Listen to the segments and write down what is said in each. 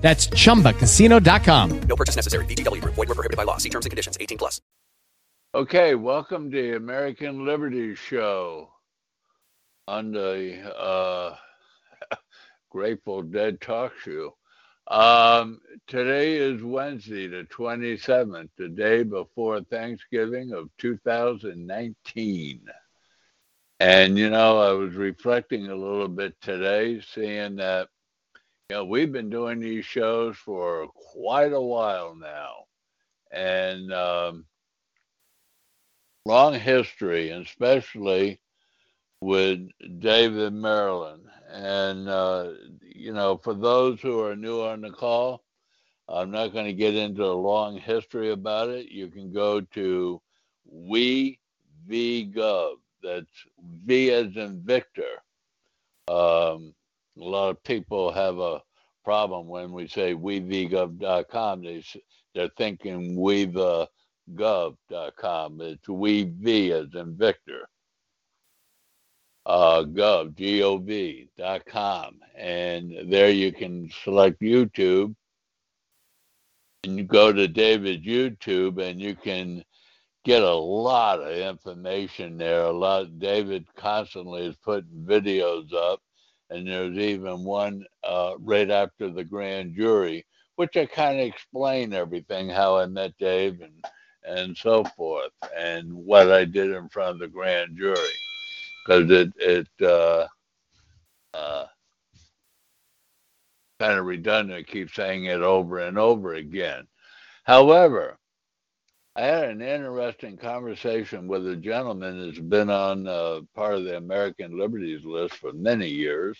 That's chumbacasino.com. No purchase necessary. VGW Group. Void were prohibited by law. See terms and conditions. 18 plus. Okay, welcome to the American Liberty Show on the uh, Grateful Dead Talk Show. Um, today is Wednesday, the 27th, the day before Thanksgiving of 2019. And, you know, I was reflecting a little bit today, seeing that you know, we've been doing these shows for quite a while now, and um, long history, and especially with David Merlin. And uh, you know, for those who are new on the call, I'm not going to get into a long history about it. You can go to we Gov. That's V as in Victor. Um, a lot of people have a problem when we say wevgov.com. They, they're thinking wevgov.com. It's wev as in Victor. Uh, gov, G-O-V, dot com. And there you can select YouTube and you go to David's YouTube and you can get a lot of information there. A lot. David constantly is putting videos up and there's even one uh, right after the grand jury, which I kind of explain everything, how I met Dave and and so forth, and what I did in front of the grand jury, because it it uh, uh, kind of redundant. I keep saying it over and over again. However, I had an interesting conversation with a gentleman that's been on uh, part of the American Liberties list for many years,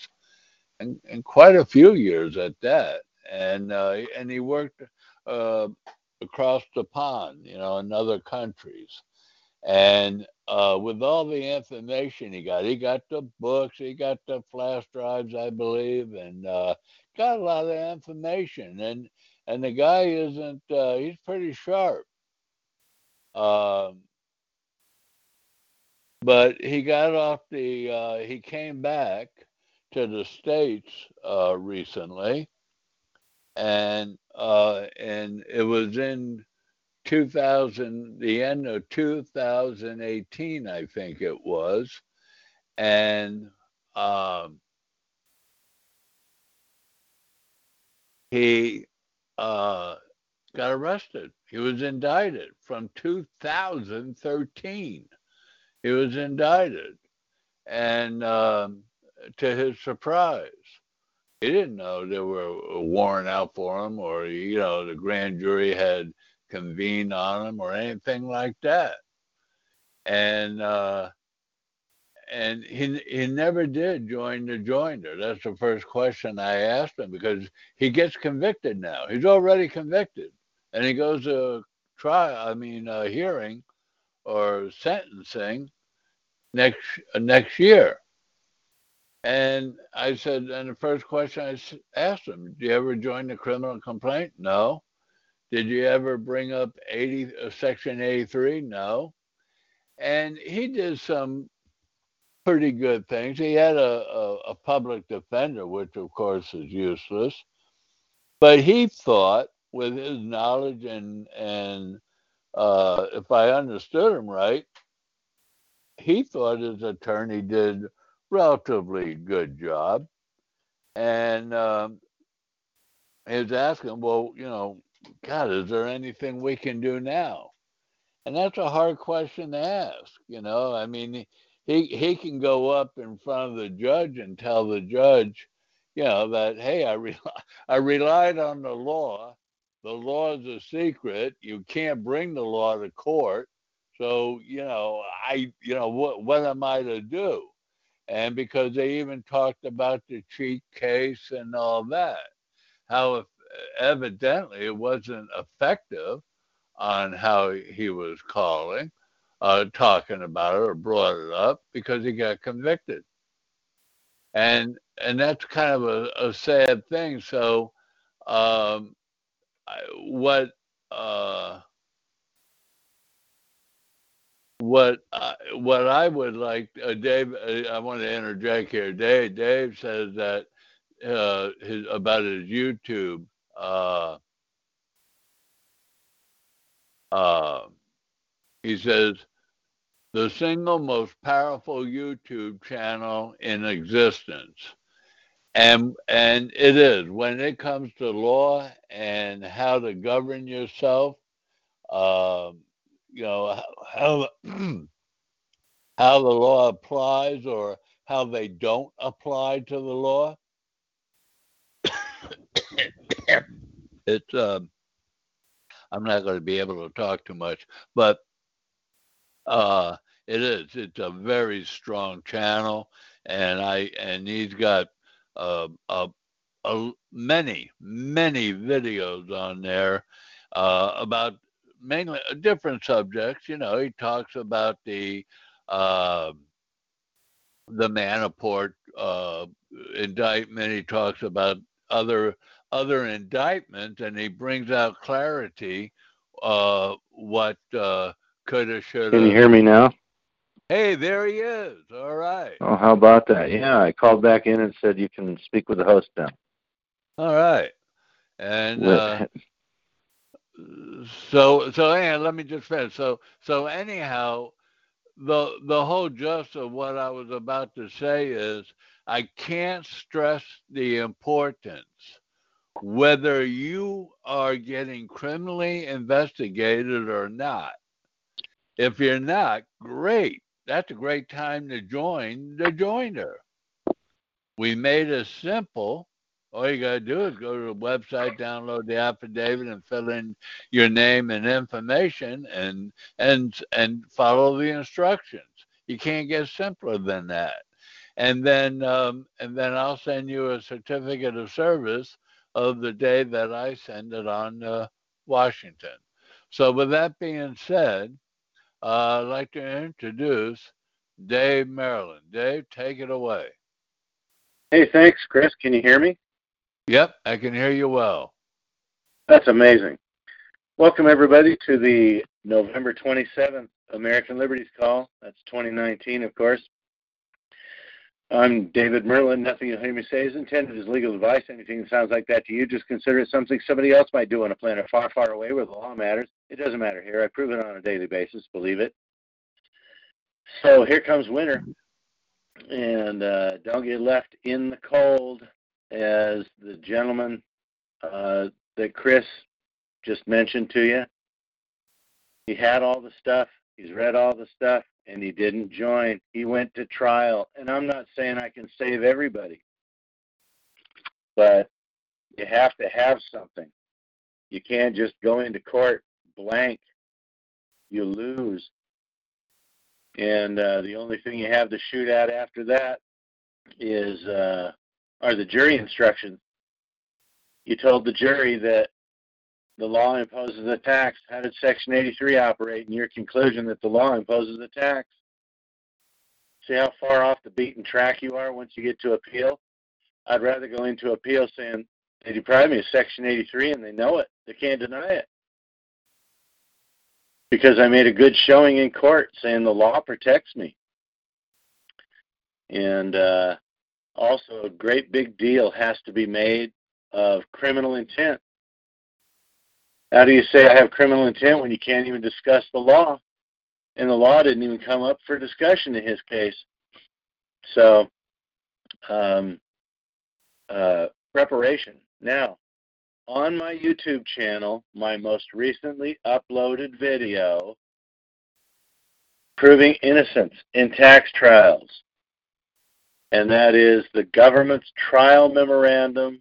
and, and quite a few years at that. And uh, and he worked uh, across the pond, you know, in other countries. And uh, with all the information he got, he got the books, he got the flash drives, I believe, and uh, got a lot of information. And and the guy isn't, uh, he's pretty sharp um, but he got off the, uh, he came back to the States uh, recently. And, uh, and it was in 2000, the end of 2018, I think it was. And um, he, uh, got arrested. He was indicted from 2013. He was indicted. And um, to his surprise, he didn't know there were a warrant out for him or, you know, the grand jury had convened on him or anything like that. And, uh, and he he never did join the joinder. That's the first question I asked him because he gets convicted now. He's already convicted and he goes to trial, I mean, a hearing or sentencing next uh, next year. And I said, and the first question I asked him, "Do you ever join the criminal complaint?" No. Did you ever bring up 80 uh, Section 83? No. And he did some pretty good things. He had a, a, a public defender, which of course is useless. But he thought with his knowledge and and uh, if I understood him right, he thought his attorney did relatively good job, and um, he was asking, well, you know, God, is there anything we can do now? And that's a hard question to ask. You know, I mean, he he can go up in front of the judge and tell the judge, you know, that hey, I re- I relied on the law the law is a secret. You can't bring the law to court. So, you know, I, you know, what, what am I to do? And because they even talked about the Cheek case and all that, how if, evidently it wasn't effective on how he was calling, uh, talking about it or brought it up because he got convicted. And and that's kind of a, a sad thing. So um, what uh, what I, what I would like, uh, Dave. Uh, I want to interject here. Dave Dave says that uh, his about his YouTube. Uh, uh, he says the single most powerful YouTube channel in existence. And and it is when it comes to law and how to govern yourself, uh, you know how how the law applies or how they don't apply to the law. it's uh, I'm not going to be able to talk too much, but uh, it is. It's a very strong channel, and I and he's got uh, uh, uh, many many videos on there uh, about mainly different subjects. You know, he talks about the uh, the Manafort uh, indictment. He talks about other other indictments, and he brings out clarity what could have, should Can you hear me now? Hey, there he is. All right. Oh, how about that? Yeah, I called back in and said you can speak with the host now. All right. And uh, so so anyhow, let me just finish. So so anyhow, the the whole gist of what I was about to say is I can't stress the importance whether you are getting criminally investigated or not. If you're not, great. That's a great time to join the joinder. We made it simple all you got to do is go to the website, download the affidavit, and fill in your name and information, and and and follow the instructions. You can't get simpler than that. And then um, and then I'll send you a certificate of service of the day that I send it on uh, Washington. So with that being said, uh, I'd like to introduce Dave Merlin. Dave, take it away. Hey, thanks, Chris. Can you hear me? Yep, I can hear you well. That's amazing. Welcome, everybody, to the November 27th American Liberties Call. That's 2019, of course. I'm David Merlin. Nothing you'll hear me say is intended as legal advice. Anything that sounds like that to you, just consider it something somebody else might do on a planet far, far away where the law matters. It doesn't matter here. I prove it on a daily basis, believe it. So here comes winter. And uh, don't get left in the cold as the gentleman uh, that Chris just mentioned to you. He had all the stuff, he's read all the stuff, and he didn't join. He went to trial. And I'm not saying I can save everybody, but you have to have something. You can't just go into court blank. You lose. And uh, the only thing you have to shoot at after that is uh, are the jury instructions. You told the jury that the law imposes a tax. How did Section 83 operate in your conclusion that the law imposes a tax? See how far off the beaten track you are once you get to appeal? I'd rather go into appeal saying they deprived me of Section 83 and they know it. They can't deny it. Because I made a good showing in court saying the law protects me. And uh, also, a great big deal has to be made of criminal intent. How do you say I have criminal intent when you can't even discuss the law? And the law didn't even come up for discussion in his case. So, um, uh, preparation. Now, on my YouTube channel, my most recently uploaded video proving innocence in tax trials and that is the government's trial memorandum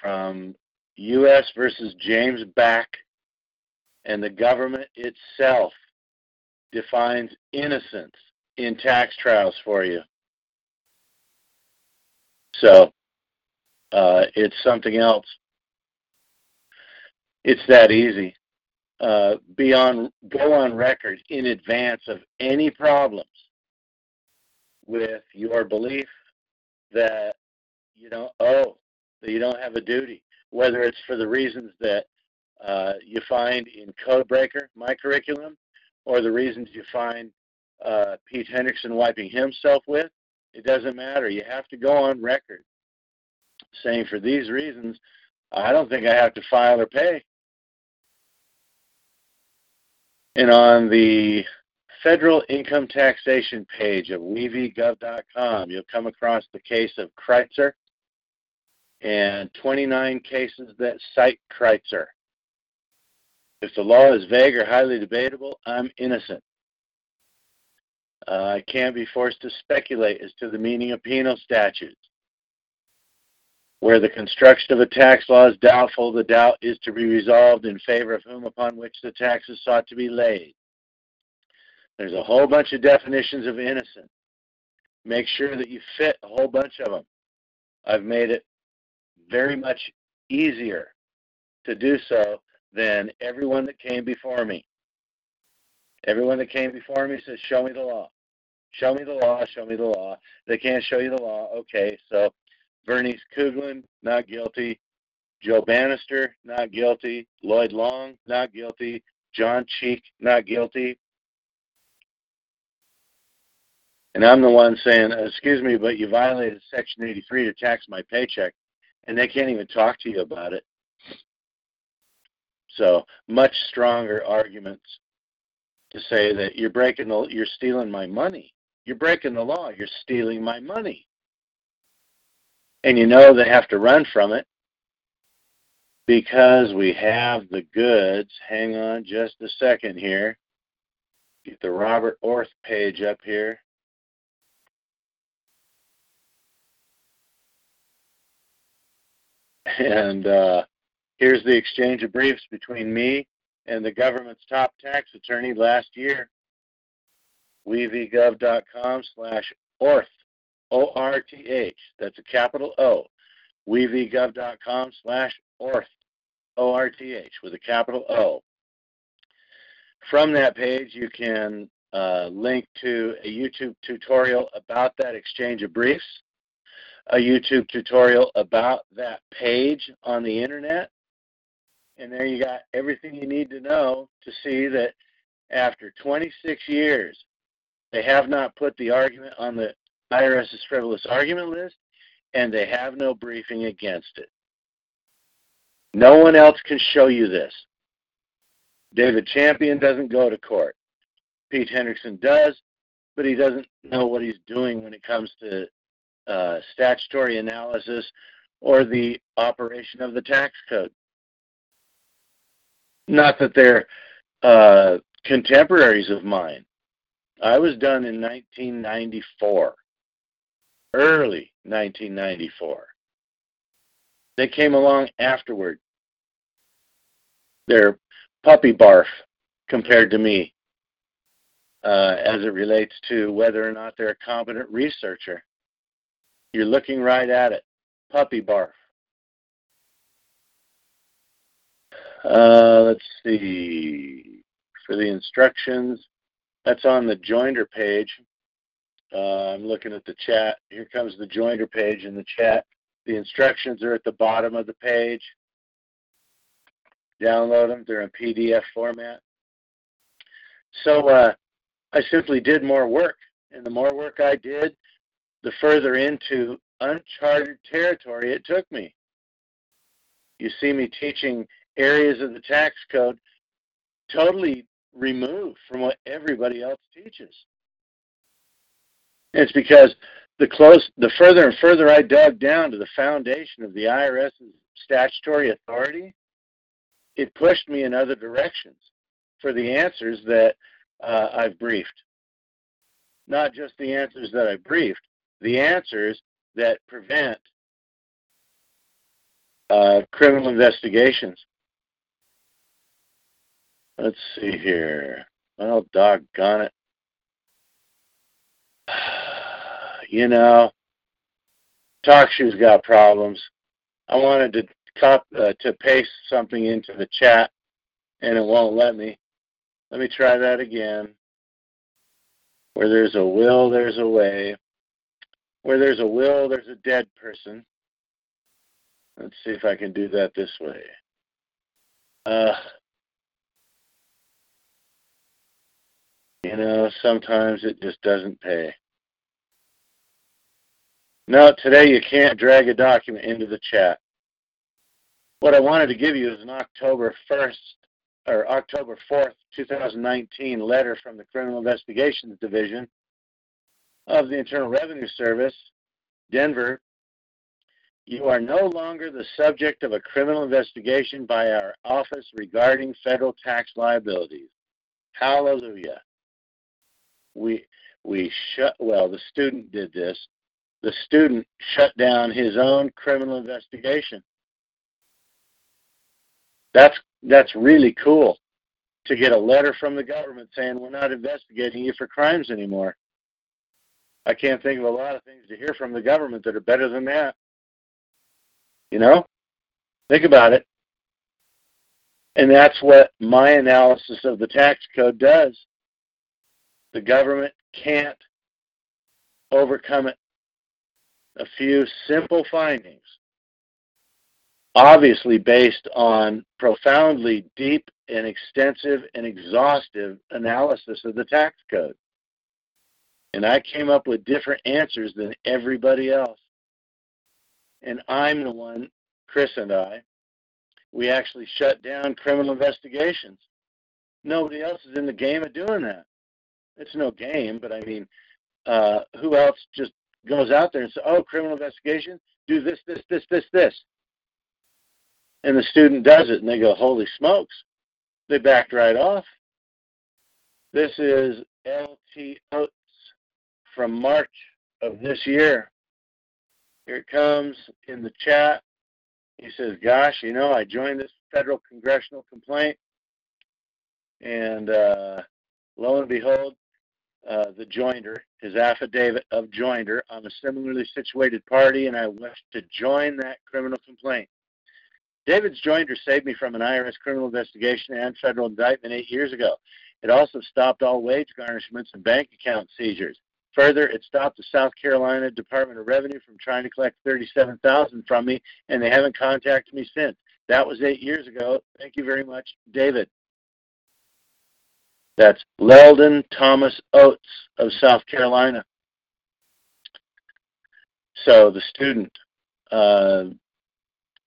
from U.S. versus James Back, and the government itself defines innocence in tax trials for you. So uh, it's something else. It's that easy. uh, be on go on record in advance of any problems with your belief that you don't owe, that you don't have a duty, whether it's for the reasons that uh, you find in Codebreaker, my curriculum, or the reasons you find uh, Pete Hendrickson wiping himself with. It doesn't matter. You have to go on record saying for these reasons, I don't think I have to file or pay. And on the federal income taxation page of wevgov.com, you'll come across the case of Critzer and 29 cases that cite Critzer. If the law is vague or highly debatable, I'm innocent. Uh, I can't be forced to speculate as to the meaning of penal statutes. Where the construction of a tax law is doubtful, the doubt is to be resolved in favor of whom upon which the tax is sought to be laid. There's a whole bunch of definitions of innocent. Make sure that you fit a whole bunch of them. I've made it very much easier to do so than everyone that came before me. Everyone that came before me says, Show me the law. Show me the law. Show me the law. They can't show you the law. Okay, so Bernice Kuglin, not guilty. Joe Banister, not guilty. Lloyd Long, not guilty. John Cheek, not guilty. And I'm the one saying, excuse me, but you violated Section 83 to tax my paycheck. And they can't even talk to you about it. So much stronger arguments to say that you're breaking the, you're stealing my money. You're breaking the law. You're stealing my money and you know they have to run from it because we have the goods. Hang on just a second here. Get the Robert Orth page up here. And uh, here's the exchange of briefs between me and the government's top tax attorney last year. wevgov.com slash Orth. O R T H. That's a capital O. wevgov.com slash ORTH. O R T H with a capital O. From that page, you can uh, link to a YouTube tutorial about that exchange of briefs, a YouTube tutorial about that page on the internet, and there you got everything you need to know to see that after 26 years, they have not put the argument on the IRS's frivolous argument list, and they have no briefing against it. No one else can show you this. David Champion doesn't go to court. Pete Hendrickson does, but he doesn't know what he's doing when it comes to uh, statutory analysis or the operation of the tax code. Not that they're uh, contemporaries of mine. I was done in 1994 early 1994. They came along afterward. They're puppy barf compared to me uh, as it relates to whether or not they're a competent researcher. You're looking right at it. Puppy barf. Uh, let's see. For the instructions, that's on the Joinder page. Uh, I'm looking at the chat. Here comes the joinder page in the chat. The instructions are at the bottom of the page. Download them. They're in PDF format. So uh, I simply did more work. And the more work I did, the further into uncharted territory it took me. You see me teaching areas of the tax code totally removed from what everybody else teaches. It's because the close, the further and further I dug down to the foundation of the IRS's statutory authority, it pushed me in other directions for the answers that uh, I've briefed. Not just the answers that I briefed, the answers that prevent uh, criminal investigations. Let's see here. Well, doggone it. you know, TalkShoe's got problems. I wanted to cop, uh, to paste something into the chat and it won't let me. Let me try that again. Where there's a will, there's a way. Where there's a will, there's a dead person. Let's see if I can do that this way. Uh, you know, sometimes it just doesn't pay. No, today you can't drag a document into the chat. What I wanted to give you is an October 1st or October 4th, 2019 letter from the Criminal Investigations Division of the Internal Revenue Service, Denver. You are no longer the subject of a criminal investigation by our office regarding federal tax liabilities. Hallelujah. We we shut well, the student did this. The student shut down his own criminal investigation. That's that's really cool to get a letter from the government saying we're not investigating you for crimes anymore. I can't think of a lot of things to hear from the government that are better than that. You know? Think about it. And that's what my analysis of the tax code does. The government can't overcome it. A few simple findings obviously based on profoundly deep and extensive and exhaustive analysis of the tax code. And I came up with different answers than everybody else. And I'm the one, Chris and I, we actually shut down criminal investigations. Nobody else is in the game of doing that. It's no game, but I mean, uh, who else just goes out there and says, oh, criminal investigation, do this, this, this, this, this and the student does it and they go, holy smokes, they backed right off. This is LT Oates from March of this year. Here it comes in the chat. He says, Gosh, you know, I joined this federal congressional complaint, and uh, lo and behold, uh, the joinder, his affidavit of joinder, I'm a similarly situated party, and I wish to join that criminal complaint. David's joinder saved me from an IRS criminal investigation and federal indictment eight years ago. It also stopped all wage garnishments and bank account seizures. Further, it stopped the South Carolina Department of Revenue from trying to collect 37000 from me, and they haven't contacted me since. That was eight years ago. Thank you very much, David. That's Leldon Thomas Oates of South Carolina. So the student, uh,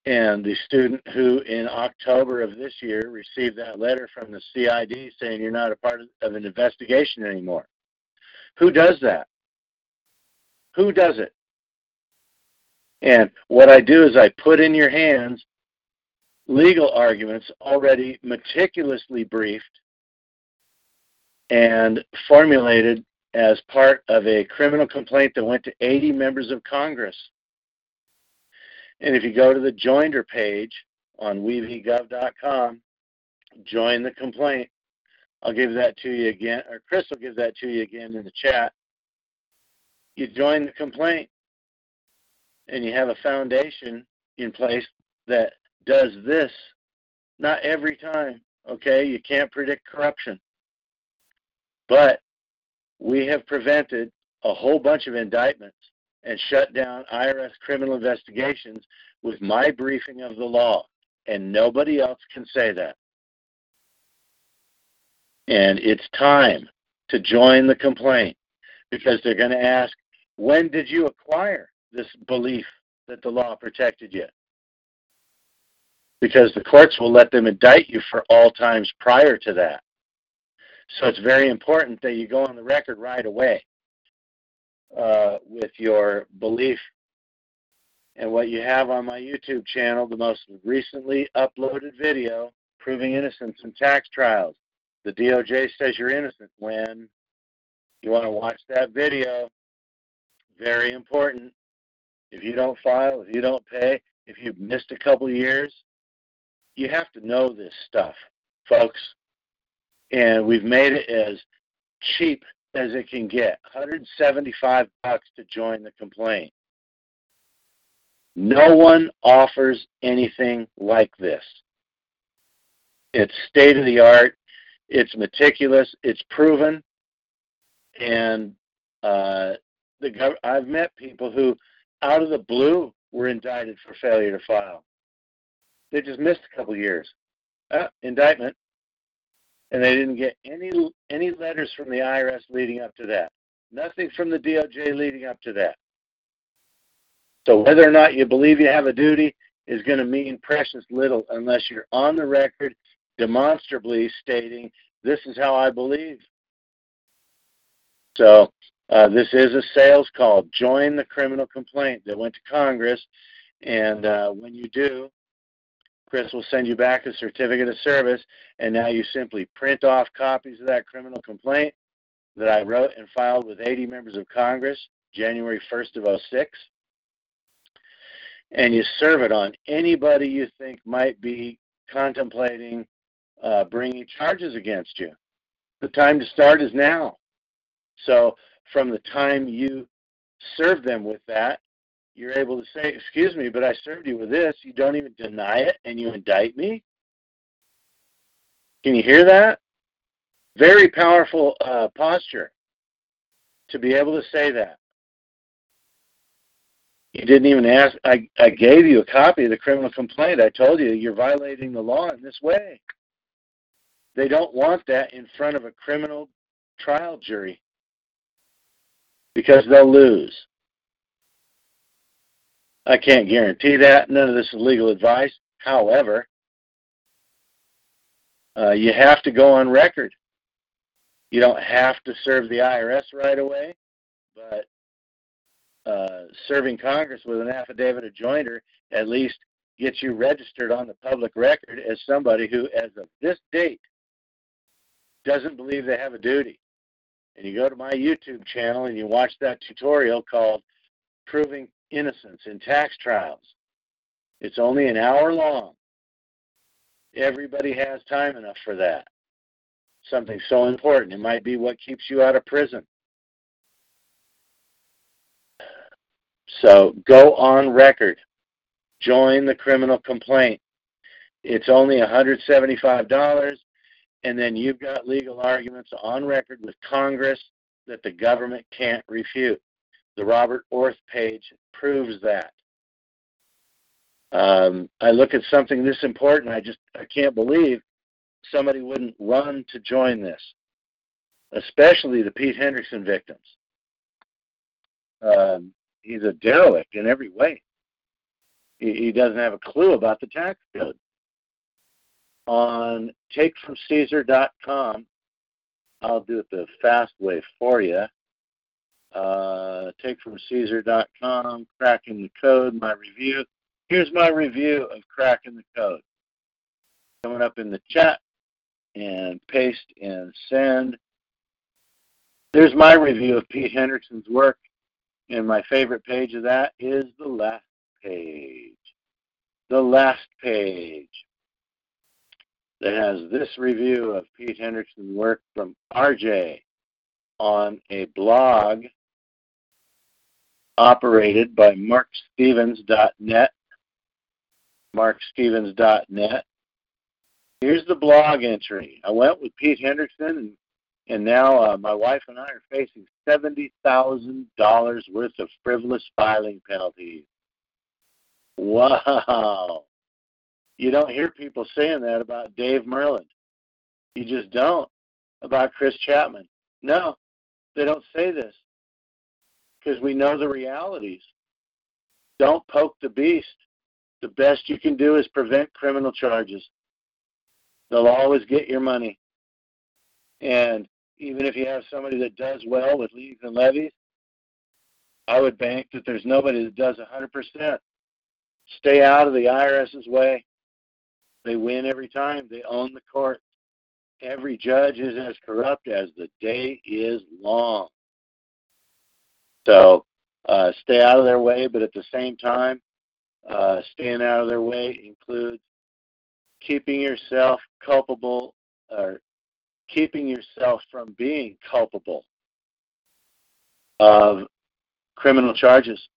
and the student who in October of this year received that letter from the CID saying you're not a part of an investigation anymore. Who does that? Who does it? And what I do is I put in your hands legal arguments already meticulously briefed and formulated as part of a criminal complaint that went to 80 members of Congress and if you go to the joinder page on wevgov.com, join the complaint. I'll give that to you again, or Chris will give that to you again in the chat. You join the complaint, and you have a foundation in place that does this. Not every time, okay? You can't predict corruption. But we have prevented a whole bunch of indictments and shut down IRS criminal investigations with my briefing of the law, and nobody else can say that. And it's time to join the complaint because they're going to ask, when did you acquire this belief that the law protected you? Because the courts will let them indict you for all times prior to that. So it's very important that you go on the record right away uh, with your belief. And what you have on my YouTube channel, the most recently uploaded video proving innocence in tax trials. The DOJ says you're innocent when you want to watch that video. Very important. If you don't file, if you don't pay, if you've missed a couple years, you have to know this stuff, folks. And we've made it as cheap as it can get. 175 bucks to join the complaint. No one offers anything like this. It's state of the art. It's meticulous. It's proven. And uh, the gov- I've met people who, out of the blue, were indicted for failure to file. They just missed a couple years. Uh, indictment, and they didn't get any any letters from the IRS leading up to that. Nothing from the DOJ leading up to that. So whether or not you believe you have a duty is going to mean precious little unless you're on the record demonstrably stating this is how I believe. So uh, this is a sales call. Join the criminal complaint that went to Congress, and uh, when you do, Chris will send you back a certificate of service, and now you simply print off copies of that criminal complaint that I wrote and filed with 80 members of Congress January 1st of 06 and you serve it on anybody you think might be contemplating uh, bringing charges against you. The time to start is now. So from the time you serve them with that, you're able to say, Excuse me, but I served you with this. You don't even deny it and you indict me. Can you hear that? Very powerful uh, posture to be able to say that. You didn't even ask. I, I gave you a copy of the criminal complaint. I told you you're violating the law in this way. They don't want that in front of a criminal trial jury because they'll lose. I can't guarantee that. None of this is legal advice. However, uh, you have to go on record. You don't have to serve the IRS right away, but uh, serving Congress with an affidavit of joinder at least gets you registered on the public record as somebody who, as of this date, doesn't believe they have a duty. And you go to my YouTube channel and you watch that tutorial called Proving Innocence in Tax Trials. It's only an hour long. Everybody has time enough for that. Something so important. It might be what keeps you out of prison. So go on record. Join the criminal complaint. It's only $175, and then you've got legal arguments on record with Congress that the government can't refute. The Robert Orth page proves that. Um, I look at something this important, I just I can't believe somebody wouldn't run to join this, especially the Pete Hendrickson victims. Um, he's a derelict in every way. He, he doesn't have a clue about the tax code. On takefromcaesar.com, I'll do it the fast way for you. Uh, takefromcaesar.com, cracking the code, my review. Here's my review of cracking the code. Coming up in the chat and paste and send. There's my review of Pete Hendrickson's work and my favorite page of that is the last page. The last page that has this review of Pete Hendrickson's work from RJ on a blog operated by markstevens.net. Markstevens.net. Here's the blog entry. I went with Pete Hendrickson and and now uh, my wife and I are facing seventy thousand dollars worth of frivolous filing penalties. Wow! You don't hear people saying that about Dave Merlin. You just don't about Chris Chapman. No, they don't say this because we know the realities. Don't poke the beast. The best you can do is prevent criminal charges. They'll always get your money. And even if you have somebody that does well with liens and levies, I would bank that there's nobody that does 100%. Stay out of the IRS's way. They win every time. They own the court. Every judge is as corrupt as the day is long. So uh, stay out of their way, but at the same time, uh, staying out of their way includes keeping yourself culpable or keeping yourself from being culpable of criminal charges.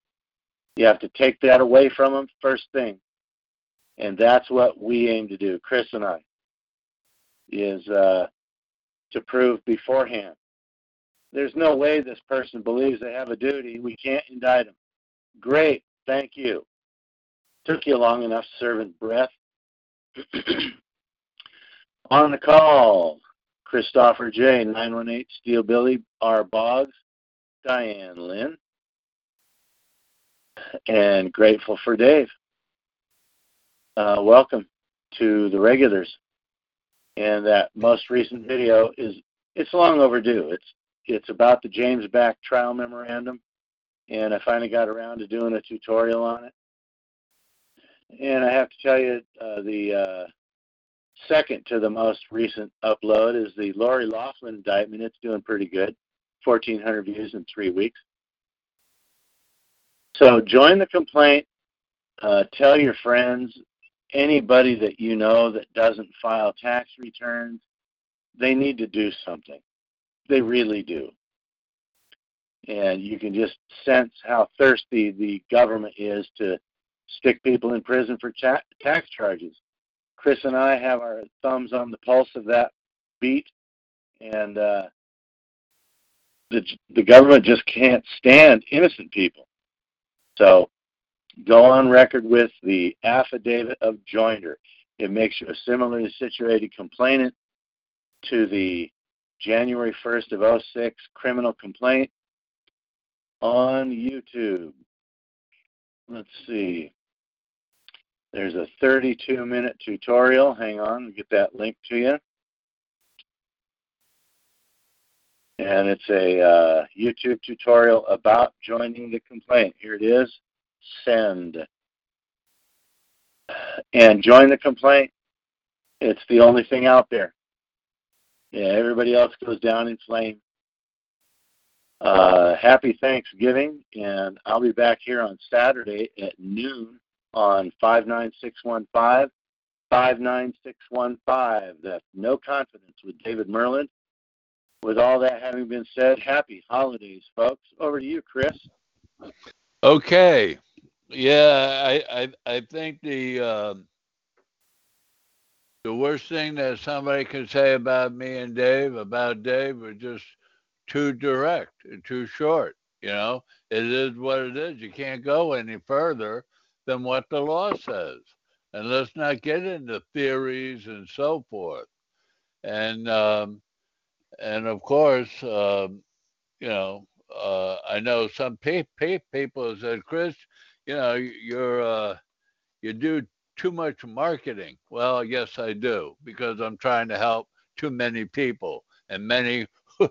You have to take that away from them first thing. And that's what we aim to do, Chris and I. is uh, to prove beforehand. There's no way this person believes they have a duty. We can't indict them. Great, thank you. Took you long enough serving breath. On the call, Christopher J, 918 Steel Billy R. Boggs, Diane Lynn, and grateful for Dave. Uh, welcome to the regulars. And that most recent video is it's long overdue. It's it's about the James Back trial memorandum, and I finally got around to doing a tutorial on it. And I have to tell you, uh, the uh, second to the most recent upload is the Lori Loughlin indictment. It's doing pretty good, 1,400 views in three weeks. So join the complaint. Uh, tell your friends, anybody that you know that doesn't file tax returns, they need to do something. They really do. And you can just sense how thirsty the government is to stick people in prison for ta- tax charges. Chris and I have our thumbs on the pulse of that beat, and uh, the the government just can't stand innocent people. So go on record with the affidavit of joinder. It makes you a similarly situated complainant to the January 1st of 06 criminal complaint on YouTube. Let's see. There's a 32 minute tutorial. Hang on, get that link to you. And it's a uh, YouTube tutorial about joining the complaint. Here it is. Send. And join the complaint. It's the only thing out there. Yeah, everybody else goes down in flame. Uh, happy Thanksgiving, and I'll be back here on Saturday at noon on 59615. 59615. That's no confidence with David Merlin. With all that having been said, happy holidays, folks. Over to you, Chris. Okay. Yeah, I I, I think the um, the worst thing that somebody can say about me and Dave, about Dave, is just too direct, and too short. You know, it is what it is. You can't go any further than what the law says. And let's not get into theories and so forth. And um, and of course, um, you know, uh, I know some pe- pe- people said, Chris, you know, you're uh, you do too much marketing. Well, yes, I do because I'm trying to help too many people, and many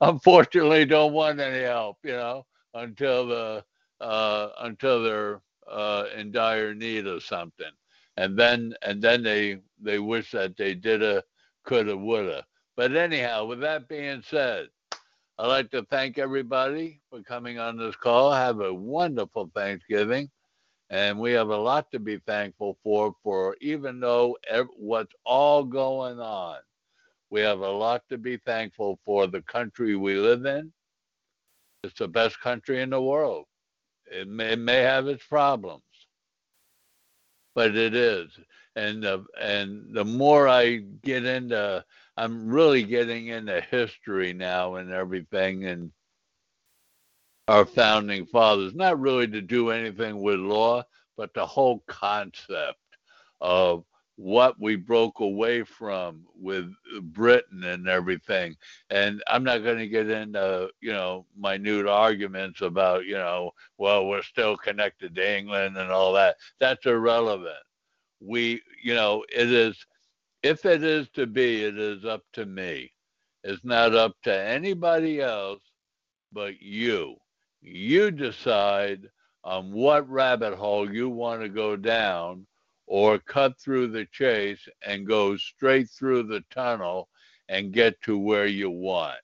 unfortunately don't want any help. You know, until the uh, until they're uh, in dire need of something, and then and then they they wish that they did a coulda woulda. But anyhow, with that being said, I'd like to thank everybody for coming on this call. Have a wonderful Thanksgiving. And we have a lot to be thankful for, for even though what's all going on, we have a lot to be thankful for the country we live in. It's the best country in the world. It may, it may have its problems, but it is. And the, and the more I get into, I'm really getting into history now and everything, and our founding fathers, not really to do anything with law, but the whole concept of what we broke away from with Britain and everything. And I'm not going to get into, you know, minute arguments about, you know, well, we're still connected to England and all that. That's irrelevant. We, you know, it is, if it is to be, it is up to me. It's not up to anybody else but you you decide on what rabbit hole you want to go down or cut through the chase and go straight through the tunnel and get to where you want.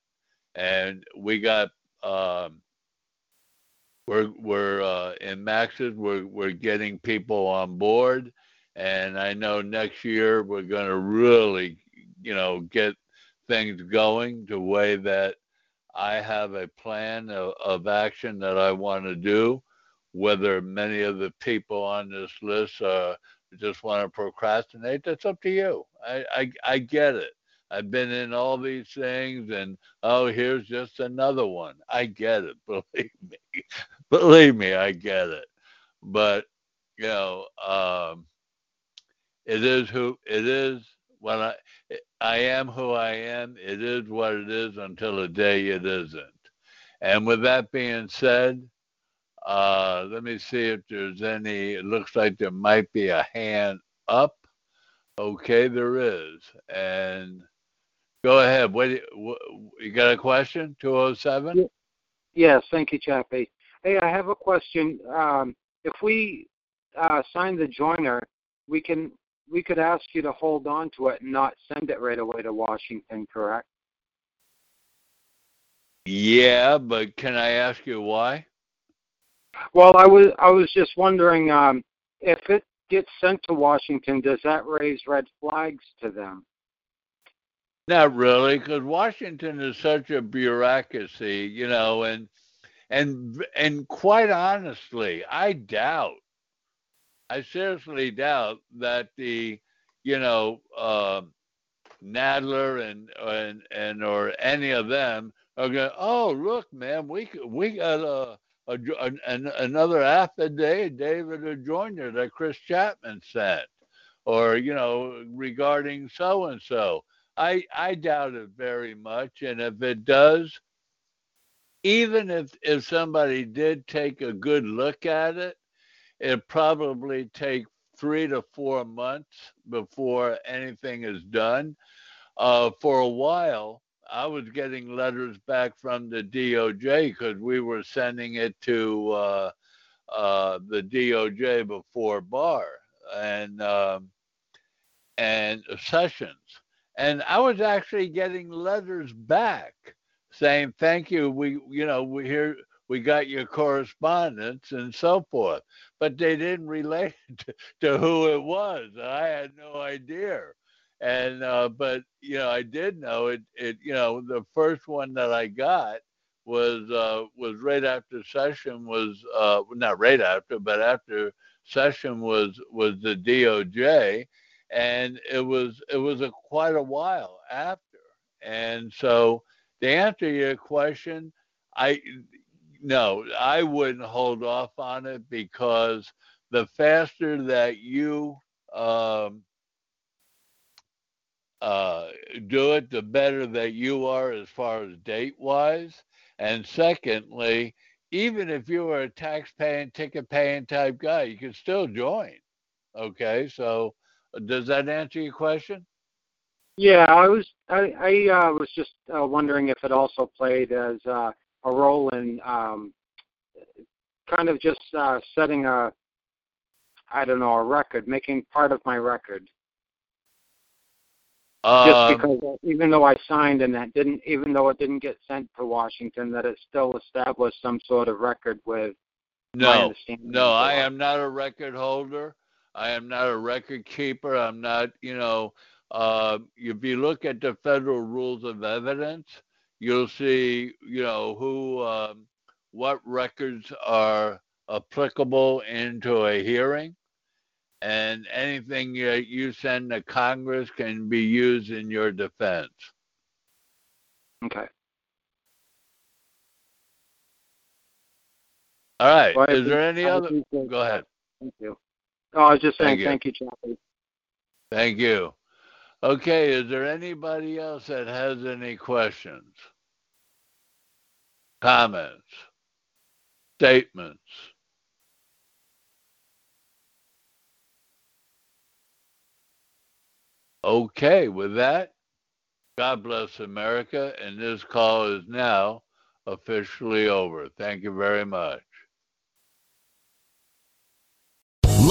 And we got um, we're we're uh, in Max's we're we're getting people on board, and I know next year we're going to really you know get things going the way that I have a plan of, of action that I want to do. Whether many of the people on this list uh, just want to procrastinate, that's up to you. I, I, I get it. I've been in all these things, and oh, here's just another one. I get it. Believe me, believe me, I get it. But you know, um, it is who it is. When I I am who I am, it is what it is until the day it isn't. And with that being said, uh, let me see if there's any. It looks like there might be a hand up. Okay, there is. And go ahead. What, you got a question? 207? Yes, thank you, Chappie. Hey, I have a question. Um, if we uh, sign the joinder, we can we could ask you to hold on to it and not send it right away to Washington, correct? Yeah, but can I ask you why? Well, I was I was just wondering um, if it gets sent to Washington, does that raise red flags to them? Not really, because Washington is such a bureaucracy, you know, and and and quite honestly, I doubt, I seriously doubt that the, you know, uh, Nadler and and and or any of them are going. Oh, look, man, we we got a a, an, another affidavit, David Joyner that Chris Chapman sent, or you know regarding so and so. I I doubt it very much, and if it does, even if if somebody did take a good look at it, it probably take three to four months before anything is done. Uh, for a while, I was getting letters back from the DOJ because we were sending it to uh, uh, the DOJ before Barr and um, and Sessions, and I was actually getting letters back saying thank you. We you know we here we got your correspondence and so forth, but they didn't relate to, to who it was. I had no idea and uh, but you know I did know it. It you know the first one that I got was uh, was right after session was uh, not right after, but after session was was the DOJ, and it was it was a quite a while after. And so to answer your question, I no, I wouldn't hold off on it because the faster that you um, uh, do it, the better that you are as far as date wise. And secondly, even if you were a tax paying, ticket paying type guy, you could still join. Okay, so uh, does that answer your question? Yeah, I was I, I uh, was just uh, wondering if it also played as uh, a role in um, kind of just uh, setting a I don't know a record, making part of my record. Just um, because even though I signed and that didn't, even though it didn't get sent to Washington, that it still established some sort of record with. No, no, I am not a record holder. I am not a record keeper. I'm not, you know, uh, if you look at the federal rules of evidence, you'll see, you know, who, um, what records are applicable into a hearing and anything that you send to Congress can be used in your defense. Okay. All right. Well, Is there any other? Go ahead. Thank you. Oh, I was just saying thank you, thank you Thank you. Okay. Is there anybody else that has any questions, comments, statements? Okay, with that, God bless America, and this call is now officially over. Thank you very much.